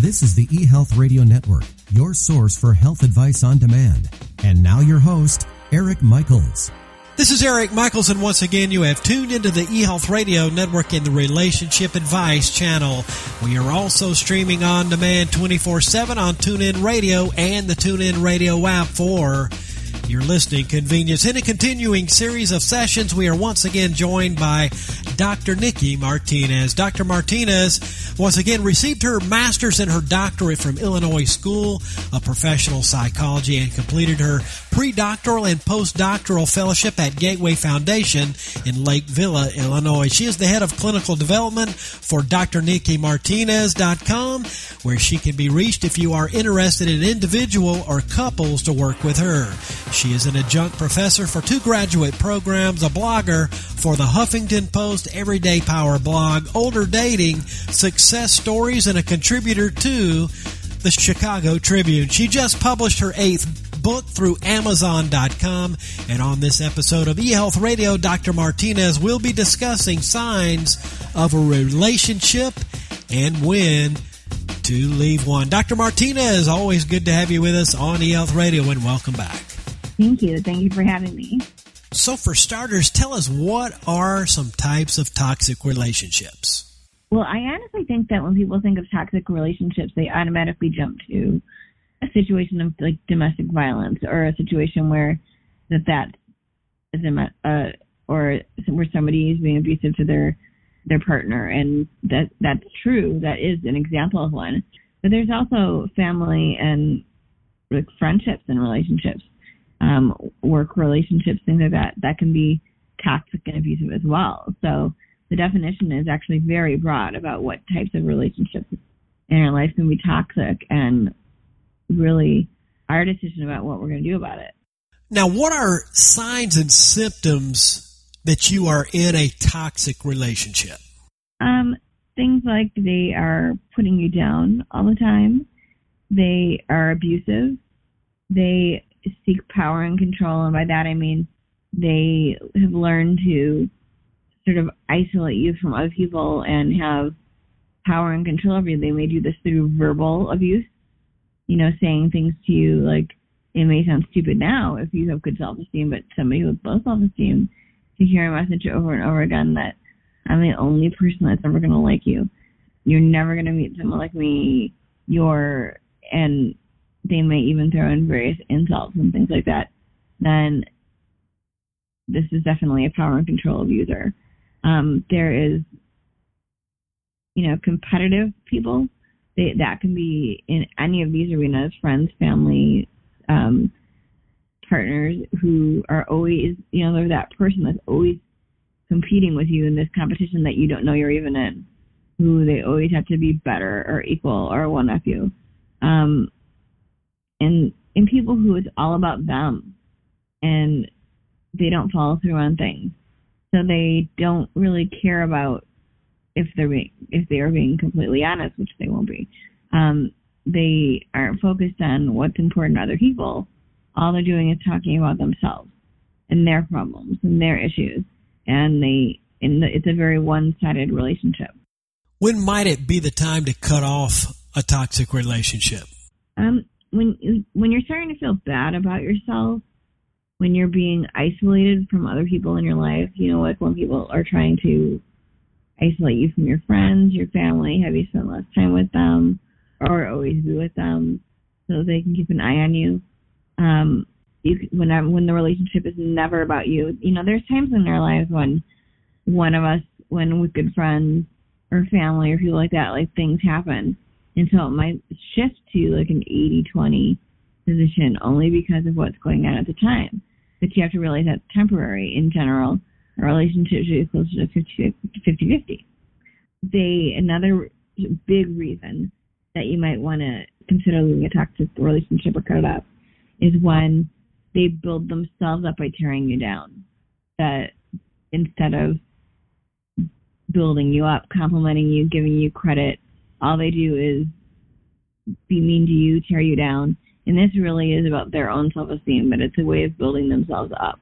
This is the eHealth Radio Network, your source for health advice on demand. And now your host, Eric Michaels. This is Eric Michaels, and once again, you have tuned into the eHealth Radio Network in the Relationship Advice channel. We are also streaming on demand 24 7 on TuneIn Radio and the TuneIn Radio app for your listening convenience. In a continuing series of sessions, we are once again joined by Dr. Nikki Martinez. Dr. Martinez once again received her master's and her doctorate from Illinois School of Professional Psychology and completed her pre-doctoral and postdoctoral fellowship at Gateway Foundation in Lake Villa, Illinois. She is the head of clinical development for drnikkimartinez.com, where she can be reached if you are interested in individual or couples to work with her. She is an adjunct professor for two graduate programs, a blogger for the Huffington Post Everyday Power blog, Older Dating, Success Stories, and a contributor to the Chicago Tribune. She just published her eighth book through Amazon.com. And on this episode of eHealth Radio, Dr. Martinez will be discussing signs of a relationship and when to leave one. Dr. Martinez, always good to have you with us on eHealth Radio, and welcome back. Thank you. Thank you for having me. So, for starters, tell us what are some types of toxic relationships? Well, I honestly think that when people think of toxic relationships, they automatically jump to a situation of like domestic violence or a situation where that that is a uh, or where somebody is being abusive to their their partner, and that that's true. That is an example of one. But there's also family and like friendships and relationships um, work relationships, things like that, that can be toxic and abusive as well. So the definition is actually very broad about what types of relationships in our life can be toxic and really our decision about what we're going to do about it. Now, what are signs and symptoms that you are in a toxic relationship? Um, things like they are putting you down all the time. They are abusive. They seek power and control, and by that I mean they have learned to sort of isolate you from other people and have power and control over you. They may do this through verbal abuse, you know, saying things to you like it may sound stupid now if you have good self esteem, but somebody with low self esteem to hear a message over and over again that I'm the only person that's ever gonna like you. You're never gonna meet someone like me. You're and they may even throw in various insults and things like that, then this is definitely a power and control abuser. Um, there is, you know, competitive people. They, that can be in any of these arenas, friends, family, um, partners who are always, you know, they're that person that's always competing with you in this competition that you don't know you're even in, who they always have to be better or equal or one up you. Um, and in people who it's all about them and they don't follow through on things. So they don't really care about if they're being, if they are being completely honest, which they won't be. Um, they aren't focused on what's important to other people. All they're doing is talking about themselves and their problems and their issues, and they and it's a very one-sided relationship. When might it be the time to cut off a toxic relationship? Um, when when you're starting to feel bad about yourself, when you're being isolated from other people in your life, you know, like when people are trying to isolate you from your friends, your family, have you spent less time with them, or always be with them so they can keep an eye on you. Um, you when I, when the relationship is never about you, you know, there's times in our lives when one of us, when with good friends or family or people like that, like things happen and so it might shift to like an 80-20 position only because of what's going on at the time. But you have to realize that's temporary. In general, a relationship should be closer to 50-50. They, another big reason that you might want to consider leaving a toxic relationship or cut it up is when they build themselves up by tearing you down. That instead of building you up, complimenting you, giving you credit, all they do is be mean to you, tear you down. And this really is about their own self esteem, but it's a way of building themselves up.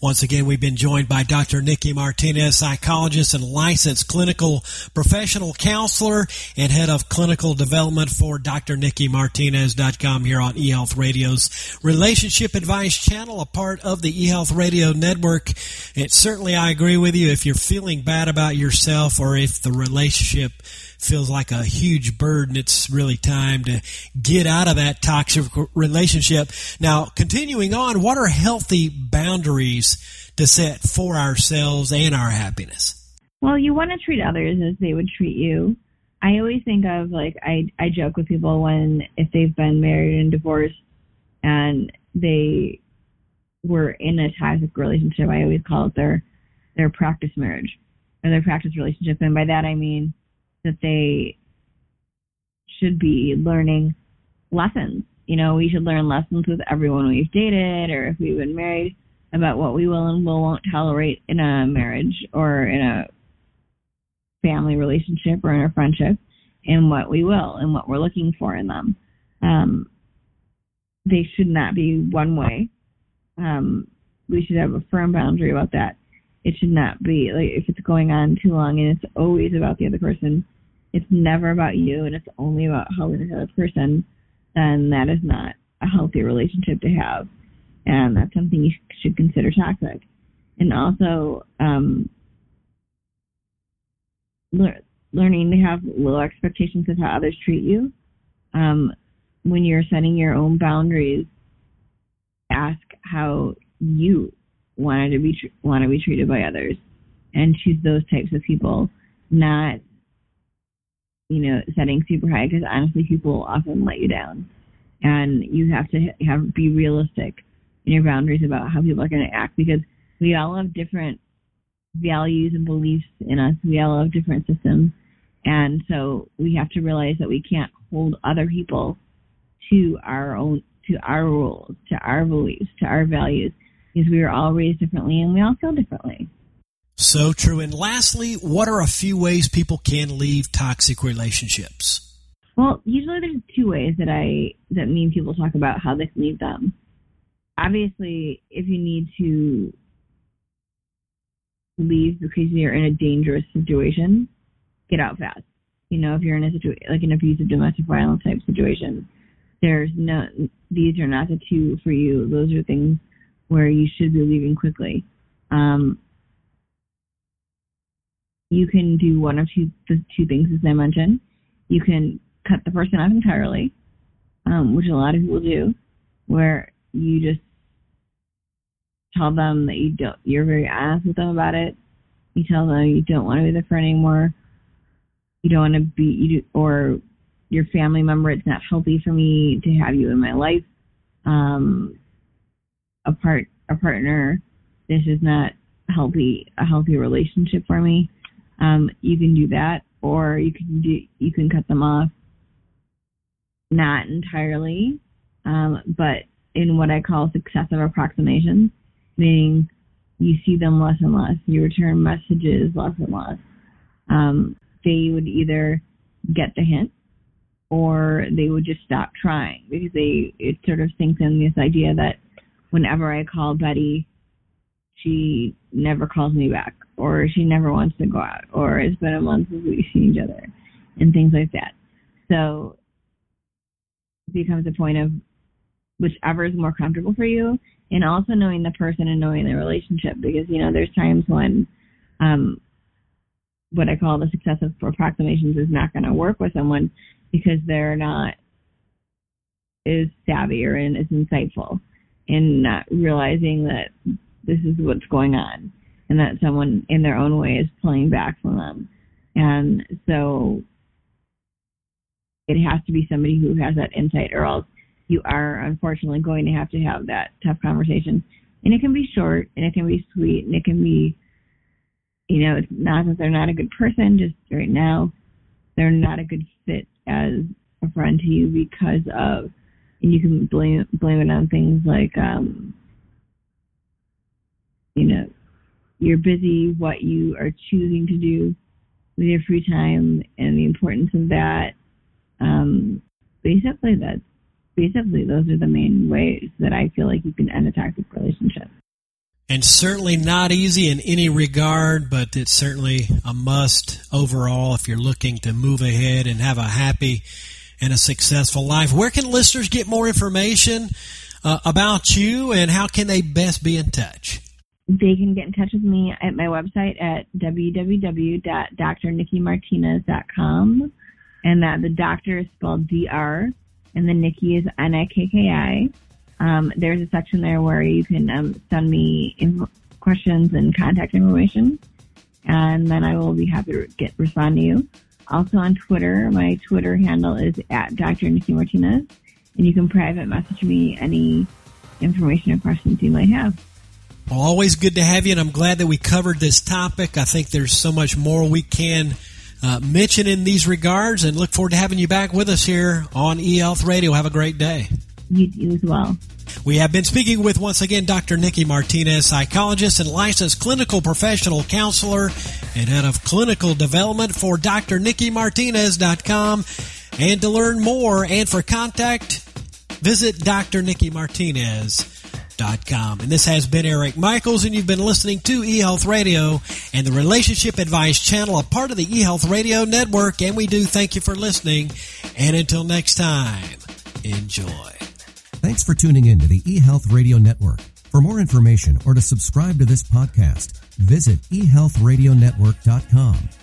Once again, we've been joined by Dr. Nikki Martinez, psychologist and licensed clinical professional counselor and head of clinical development for drnikkimartinez.com here on eHealth Radio's relationship advice channel, a part of the eHealth Radio network. It certainly, I agree with you. If you're feeling bad about yourself or if the relationship feels like a huge burden. It's really time to get out of that toxic relationship. Now, continuing on, what are healthy boundaries to set for ourselves and our happiness? Well, you want to treat others as they would treat you. I always think of like I I joke with people when if they've been married and divorced and they were in a toxic relationship, I always call it their their practice marriage or their practice relationship, and by that I mean that they should be learning lessons. You know, we should learn lessons with everyone we've dated or if we've been married about what we will and will won't tolerate in a marriage or in a family relationship or in a friendship and what we will and what we're looking for in them. Um, they should not be one way. Um, we should have a firm boundary about that. It should not be like if it's going on too long and it's always about the other person it's never about you and it's only about helping the other person, then that is not a healthy relationship to have. And that's something you should consider toxic. And also, um, le- learning to have low expectations of how others treat you. Um, when you're setting your own boundaries, ask how you want to be tr- want to be treated by others, and choose those types of people, not you know, setting super high because honestly, people often let you down, and you have to have be realistic in your boundaries about how people are going to act because we all have different values and beliefs in us. We all have different systems, and so we have to realize that we can't hold other people to our own to our rules, to our beliefs, to our values, because we are all raised differently and we all feel differently. So true. And lastly, what are a few ways people can leave toxic relationships? Well, usually there's two ways that I that mean people talk about how they can leave them. Obviously, if you need to leave because you're in a dangerous situation, get out fast. You know, if you're in a situation like an abusive domestic violence type situation, there's no these are not the two for you. Those are things where you should be leaving quickly. Um, you can do one of two the two things as I mentioned. You can cut the person off entirely, um, which a lot of people do, where you just tell them that you don't you're very honest with them about it. You tell them you don't want to be their friend anymore. You don't want to be you do, or your family member. It's not healthy for me to have you in my life. Um, a part a partner. This is not healthy a healthy relationship for me um, you can do that, or you can do you can cut them off, not entirely, um, but in what I call successive approximations, meaning you see them less and less, you return messages less and less. Um, they would either get the hint or they would just stop trying because they it sort of sinks in this idea that whenever I call Betty, she never calls me back or she never wants to go out, or it's been a month since we've seen each other, and things like that. So it becomes a point of whichever is more comfortable for you, and also knowing the person and knowing the relationship, because you know there's times when um, what I call the successive approximations is not going to work with someone because they're not as savvy or as insightful in not realizing that this is what's going on and that someone in their own way is pulling back from them. And so it has to be somebody who has that insight, or else you are unfortunately going to have to have that tough conversation. And it can be short, and it can be sweet, and it can be, you know, it's not that they're not a good person, just right now, they're not a good fit as a friend to you because of, you can blame blame it on things like, um, you know, you're busy, what you are choosing to do with your free time, and the importance of that. Um, basically, that's basically those are the main ways that I feel like you can end a toxic relationship. and certainly not easy in any regard, but it's certainly a must overall if you're looking to move ahead and have a happy and a successful life. Where can listeners get more information uh, about you and how can they best be in touch? They can get in touch with me at my website at www.drnikkimartinez.com and that the doctor is spelled D-R and the Nikki is N-I-K-K-I. Um, there's a section there where you can um, send me inf- questions and contact information, and then I will be happy to get respond to you. Also on Twitter, my Twitter handle is at Dr. Nikki Martinez, and you can private message me any information or questions you might have. Well, always good to have you, and I'm glad that we covered this topic. I think there's so much more we can uh, mention in these regards, and look forward to having you back with us here on eHealth Radio. Have a great day. You do as well. We have been speaking with once again Dr. Nikki Martinez, psychologist and licensed clinical professional counselor and head of clinical development for drnikkimartinez.com. And to learn more and for contact, visit drnikkimartinez.com. And this has been Eric Michaels, and you've been listening to eHealth Radio and the Relationship Advice Channel, a part of the eHealth Radio Network. And we do thank you for listening. And until next time, enjoy. Thanks for tuning in to the eHealth Radio Network. For more information or to subscribe to this podcast, visit eHealthRadioNetwork.com